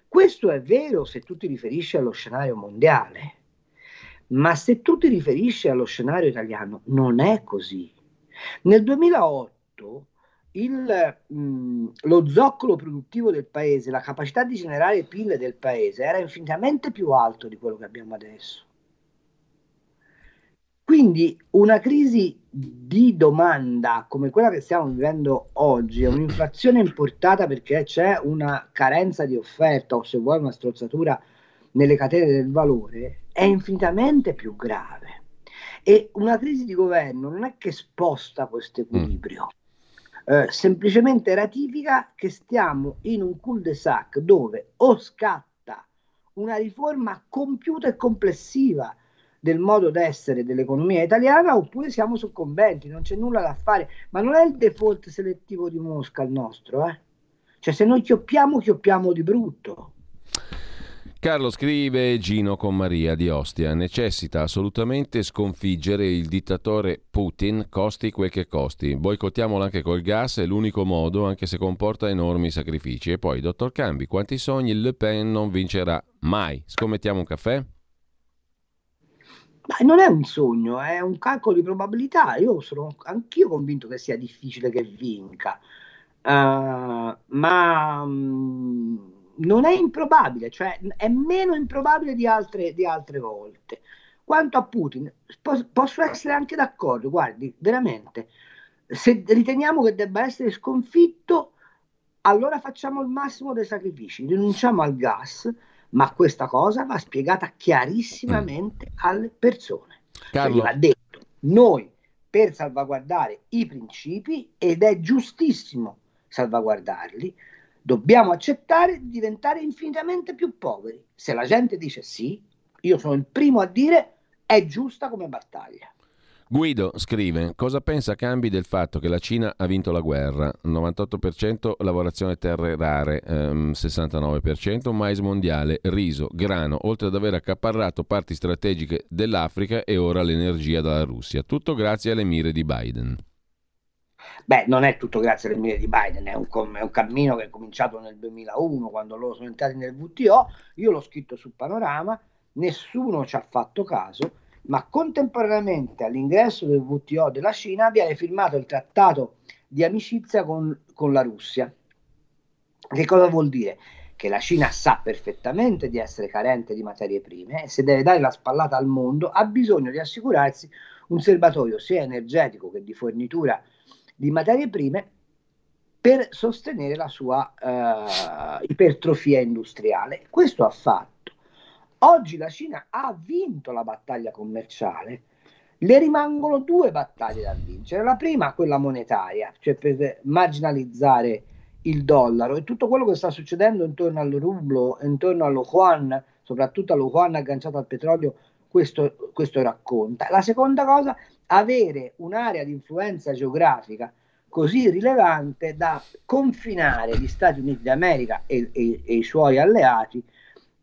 Questo è vero se tu ti riferisci allo scenario mondiale ma se tu ti riferisci allo scenario italiano, non è così. Nel 2008 il, mh, lo zoccolo produttivo del paese, la capacità di generare PIL del paese era infinitamente più alto di quello che abbiamo adesso. Quindi una crisi di domanda come quella che stiamo vivendo oggi, un'inflazione importata perché c'è una carenza di offerta o se vuoi una strozzatura nelle catene del valore, è infinitamente più grave. E una crisi di governo non è che sposta questo equilibrio, mm. eh, semplicemente ratifica che stiamo in un cul-de-sac dove o scatta una riforma compiuta e complessiva del modo d'essere dell'economia italiana oppure siamo soccombenti, non c'è nulla da fare, ma non è il default selettivo di Mosca il nostro, eh? Cioè se noi chioppiamo, chioppiamo di brutto. Carlo scrive Gino con Maria di Ostia, necessita assolutamente sconfiggere il dittatore Putin, costi quel che costi. Boicottiamolo anche col gas, è l'unico modo, anche se comporta enormi sacrifici. E poi, dottor Cambi, quanti sogni Le Pen non vincerà mai? Scommettiamo un caffè? Ma non è un sogno, è un calcolo di probabilità. Io sono anch'io convinto che sia difficile che vinca. Uh, ma um, non è improbabile, cioè è meno improbabile di altre, di altre volte. Quanto a Putin, posso, posso essere anche d'accordo, guardi, veramente, se riteniamo che debba essere sconfitto, allora facciamo il massimo dei sacrifici, rinunciamo al gas, ma questa cosa va spiegata chiarissimamente mm. alle persone. Cioè, Carlo. Cioè, va detto, noi per salvaguardare i principi, ed è giustissimo salvaguardarli, dobbiamo accettare di diventare infinitamente più poveri. Se la gente dice sì, io sono il primo a dire è giusta come battaglia. Guido scrive: Cosa pensa Cambi del fatto che la Cina ha vinto la guerra? 98% lavorazione terre rare, ehm, 69% mais mondiale, riso, grano, oltre ad aver accaparrato parti strategiche dell'Africa e ora l'energia dalla Russia. Tutto grazie alle mire di Biden. Beh, non è tutto grazie alle mire di Biden, è un, è un, cammino che è cominciato nel 2001 quando loro sono entrati nel WTO, io l'ho scritto sul panorama, nessuno ci ha fatto caso, ma contemporaneamente all'ingresso del WTO della Cina viene firmato il trattato di amicizia con, con la Russia. Che cosa vuol dire? Che la Cina sa perfettamente di essere carente di materie prime e se deve dare la spallata al mondo ha bisogno di assicurarsi un serbatoio sia energetico che di fornitura di materie prime per sostenere la sua uh, ipertrofia industriale. Questo ha fatto. Oggi la Cina ha vinto la battaglia commerciale, le rimangono due battaglie da vincere. La prima, quella monetaria, cioè per marginalizzare il dollaro e tutto quello che sta succedendo intorno al rublo, intorno allo yuan, soprattutto allo yuan agganciato al petrolio, questo, questo racconta. La seconda cosa avere un'area di influenza geografica così rilevante da confinare gli Stati Uniti d'America e, e, e, i suoi alleati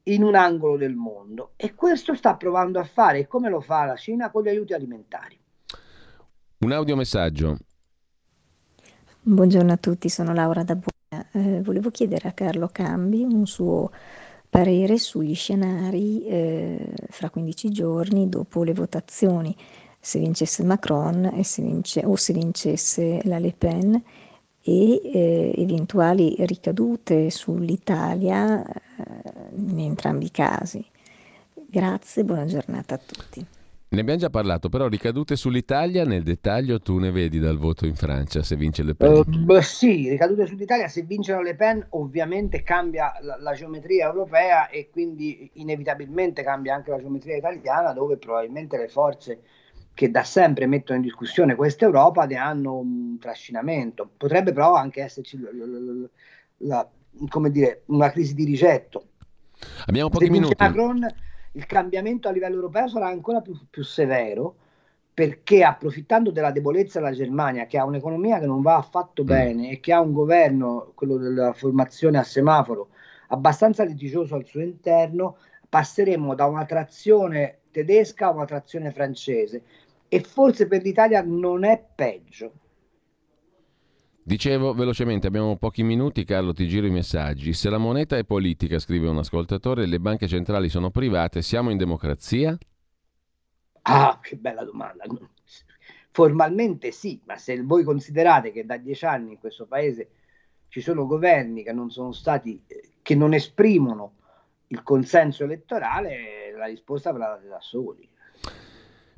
in un angolo del mondo e questo sta provando a fare e come lo fa la Cina con gli aiuti alimentari. Un audiomessaggio. Buongiorno a tutti, sono Laura da Buona. Eh, volevo chiedere a Carlo Cambi un suo parere sugli scenari eh, fra 15 giorni dopo le votazioni se vincesse Macron se vince, o se vincesse la Le Pen e eh, eventuali ricadute sull'Italia eh, in entrambi i casi. Grazie, buona giornata a tutti. Ne abbiamo già parlato, però ricadute sull'Italia nel dettaglio tu ne vedi dal voto in Francia se vince Le Pen? Uh, beh, sì, ricadute sull'Italia, se vince la Le Pen ovviamente cambia la, la, geometria europea e quindi inevitabilmente cambia anche la geometria italiana dove probabilmente le forze che da sempre mettono in discussione questa Europa ne hanno un trascinamento. Potrebbe però anche esserci la, la, la, come dire, una crisi di rigetto. Abbiamo pochi minuti. Macron, il cambiamento a livello europeo sarà ancora più, più severo perché approfittando della debolezza della Germania, che ha un'economia che non va affatto mm. bene e che ha un governo, quello della formazione a semaforo, abbastanza litigioso al suo interno, passeremo da una trazione tedesca a una trazione francese e forse per l'Italia non è peggio. Dicevo velocemente, abbiamo pochi minuti, Carlo, ti giro i messaggi. Se la moneta è politica, scrive un ascoltatore, le banche centrali sono private, siamo in democrazia? Ah, che bella domanda. Formalmente sì, ma se voi considerate che da dieci anni in questo paese ci sono governi che non sono stati, che non esprimono il consenso elettorale, la risposta ve la date da soli.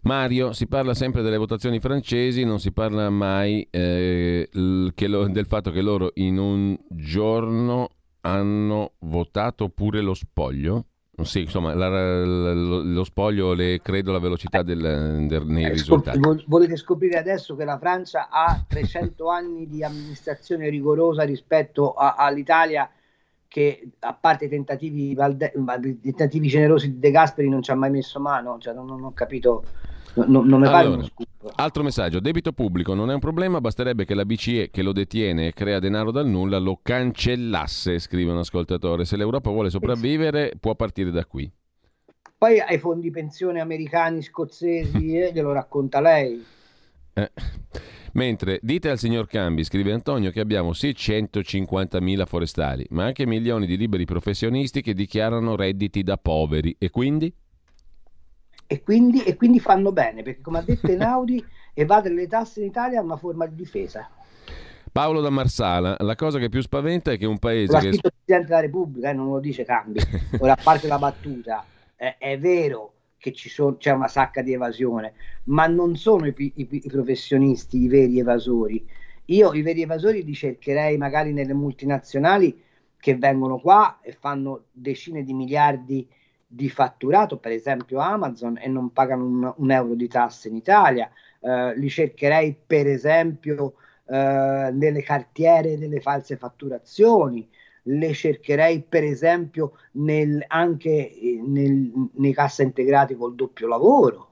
Mario, si parla sempre delle votazioni francesi, non si parla mai eh, lo, del fatto che loro in un giorno hanno votato pure lo spoglio? Sì, insomma, la, la, lo spoglio le credo la velocità del, del, nei eh, risultati. volete scoprire adesso che la Francia ha 300 anni di amministrazione rigorosa rispetto a, all'Italia che a parte i tentativi, tentativi generosi di De Gasperi non ci ha mai messo mano, cioè, non, non ho capito No, non mi pare allora, Altro messaggio, debito pubblico non è un problema, basterebbe che la BCE che lo detiene e crea denaro dal nulla lo cancellasse, scrive un ascoltatore. Se l'Europa vuole sopravvivere può partire da qui. Poi ai fondi pensione americani, scozzesi, [LAUGHS] eh, glielo racconta lei. Eh. Mentre dite al signor Cambi, scrive Antonio, che abbiamo sì 150.000 forestali, ma anche milioni di liberi professionisti che dichiarano redditi da poveri. E quindi? E quindi, e quindi fanno bene perché come ha detto Einaudi [LAUGHS] evadere le tasse in Italia è una forma di difesa Paolo da Marsala, la cosa che più spaventa è che un paese. L'ha che... scritto il Presidente della Repubblica, eh, non lo dice Cambi. [LAUGHS] Ora, a parte la battuta, eh, è vero che sono, c'è una sacca di evasione, ma non sono i, i, i, professionisti i veri evasori. Io i veri evasori li cercherei magari nelle multinazionali che vengono qua e fanno decine di miliardi di di fatturato, per esempio Amazon, e non pagano un, un euro di tasse in Italia. Eh, li cercherei, per esempio, eh, nelle cartiere delle false fatturazioni. Le cercherei, per esempio, nel, anche nel, nei cassa integrati col doppio lavoro.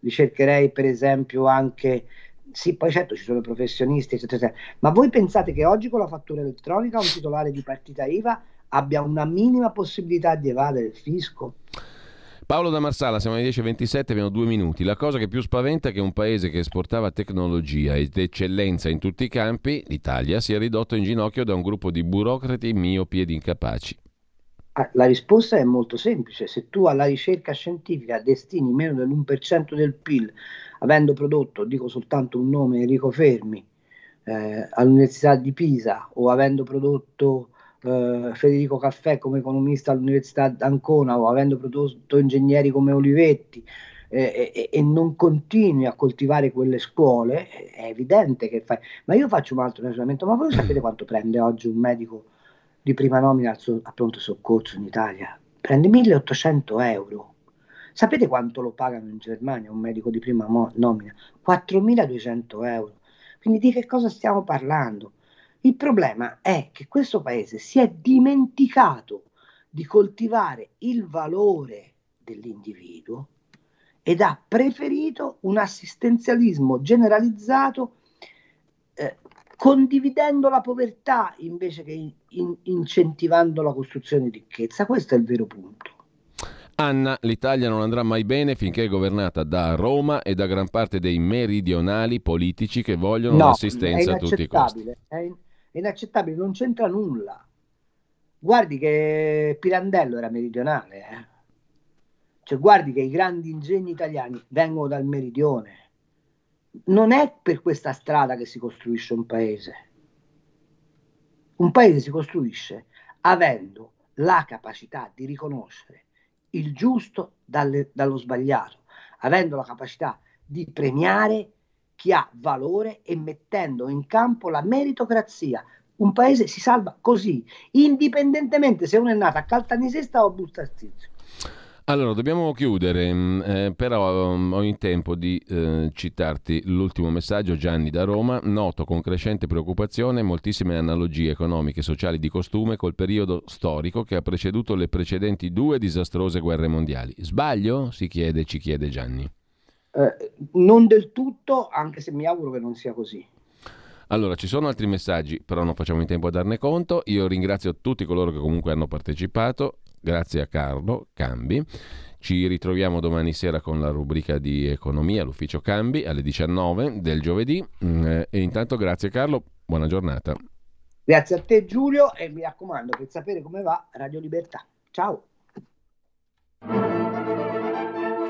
Li cercherei, per esempio, anche sì, poi certo ci sono professionisti, eccetera, eccetera. Ma voi pensate che oggi con la fattura elettronica un titolare di partita IVA abbia una minima possibilità di evadere il fisco. Paolo da Marsala, siamo alle 10.27, abbiamo due minuti. La cosa che più spaventa è che un paese che esportava tecnologia ed eccellenza in tutti i campi, l'Italia, sia ridotto in ginocchio da un gruppo di burocrati miopi ed incapaci. Ah, la risposta è molto semplice. Se tu alla ricerca scientifica destini meno dell'1% del PIL, avendo prodotto, dico soltanto un nome, Enrico Fermi, eh, all'Università di Pisa, o avendo prodotto eh, Federico Caffè come economista all'Università d'Ancona o avendo prodotto ingegneri come Olivetti eh, e, e, non continui a coltivare quelle scuole, è evidente che fai. Ma io faccio un altro ragionamento, ma voi sapete quanto prende oggi un medico di prima nomina suo, a pronto soccorso in Italia? Prende 1800 euro. Sapete quanto lo pagano in Germania un medico di prima mo- nomina? 4200 euro. Quindi di che cosa stiamo parlando? Il problema è che questo paese si è dimenticato di coltivare il valore dell'individuo ed ha preferito un assistenzialismo generalizzato eh, condividendo la povertà invece che in, in, incentivando la costruzione di ricchezza. Questo è il vero punto. Anna, l'Italia non andrà mai bene finché è governata da Roma e da gran parte dei meridionali politici che vogliono no, l'assistenza a tutti i costi. È, è inaccettabile, non c'entra nulla. Guardi che Pirandello era meridionale, eh? cioè guardi che i grandi ingegni italiani vengono dal meridione. Non è per questa strada che si costruisce un paese. Un paese si costruisce avendo la capacità di riconoscere il giusto dalle, dallo sbagliato, avendo la capacità di premiare chi ha valore e mettendo in campo la meritocrazia. Un paese si salva così, indipendentemente se uno è nato a Caltanissetta o a Bustazzizio. Allora, dobbiamo chiudere, mm, eh, però um, ho in tempo di eh, citarti l'ultimo messaggio, Gianni da Roma. Noto con crescente preoccupazione moltissime analogie economiche e sociali di costume col periodo storico che ha preceduto le precedenti due disastrose guerre mondiali. Sbaglio? Si chiede, ci chiede Gianni. Eh, non del tutto, anche se mi auguro che non sia così. Allora, ci sono altri messaggi, però non facciamo in tempo a darne conto. Io ringrazio tutti coloro che comunque hanno partecipato. Grazie a Carlo Cambi. Ci ritroviamo domani sera con la rubrica di economia, l'ufficio Cambi, alle 19 del giovedì. Mm, eh, e intanto grazie Carlo, buona giornata. Grazie a te Giulio e mi raccomando per sapere come va Radio Libertà. Ciao.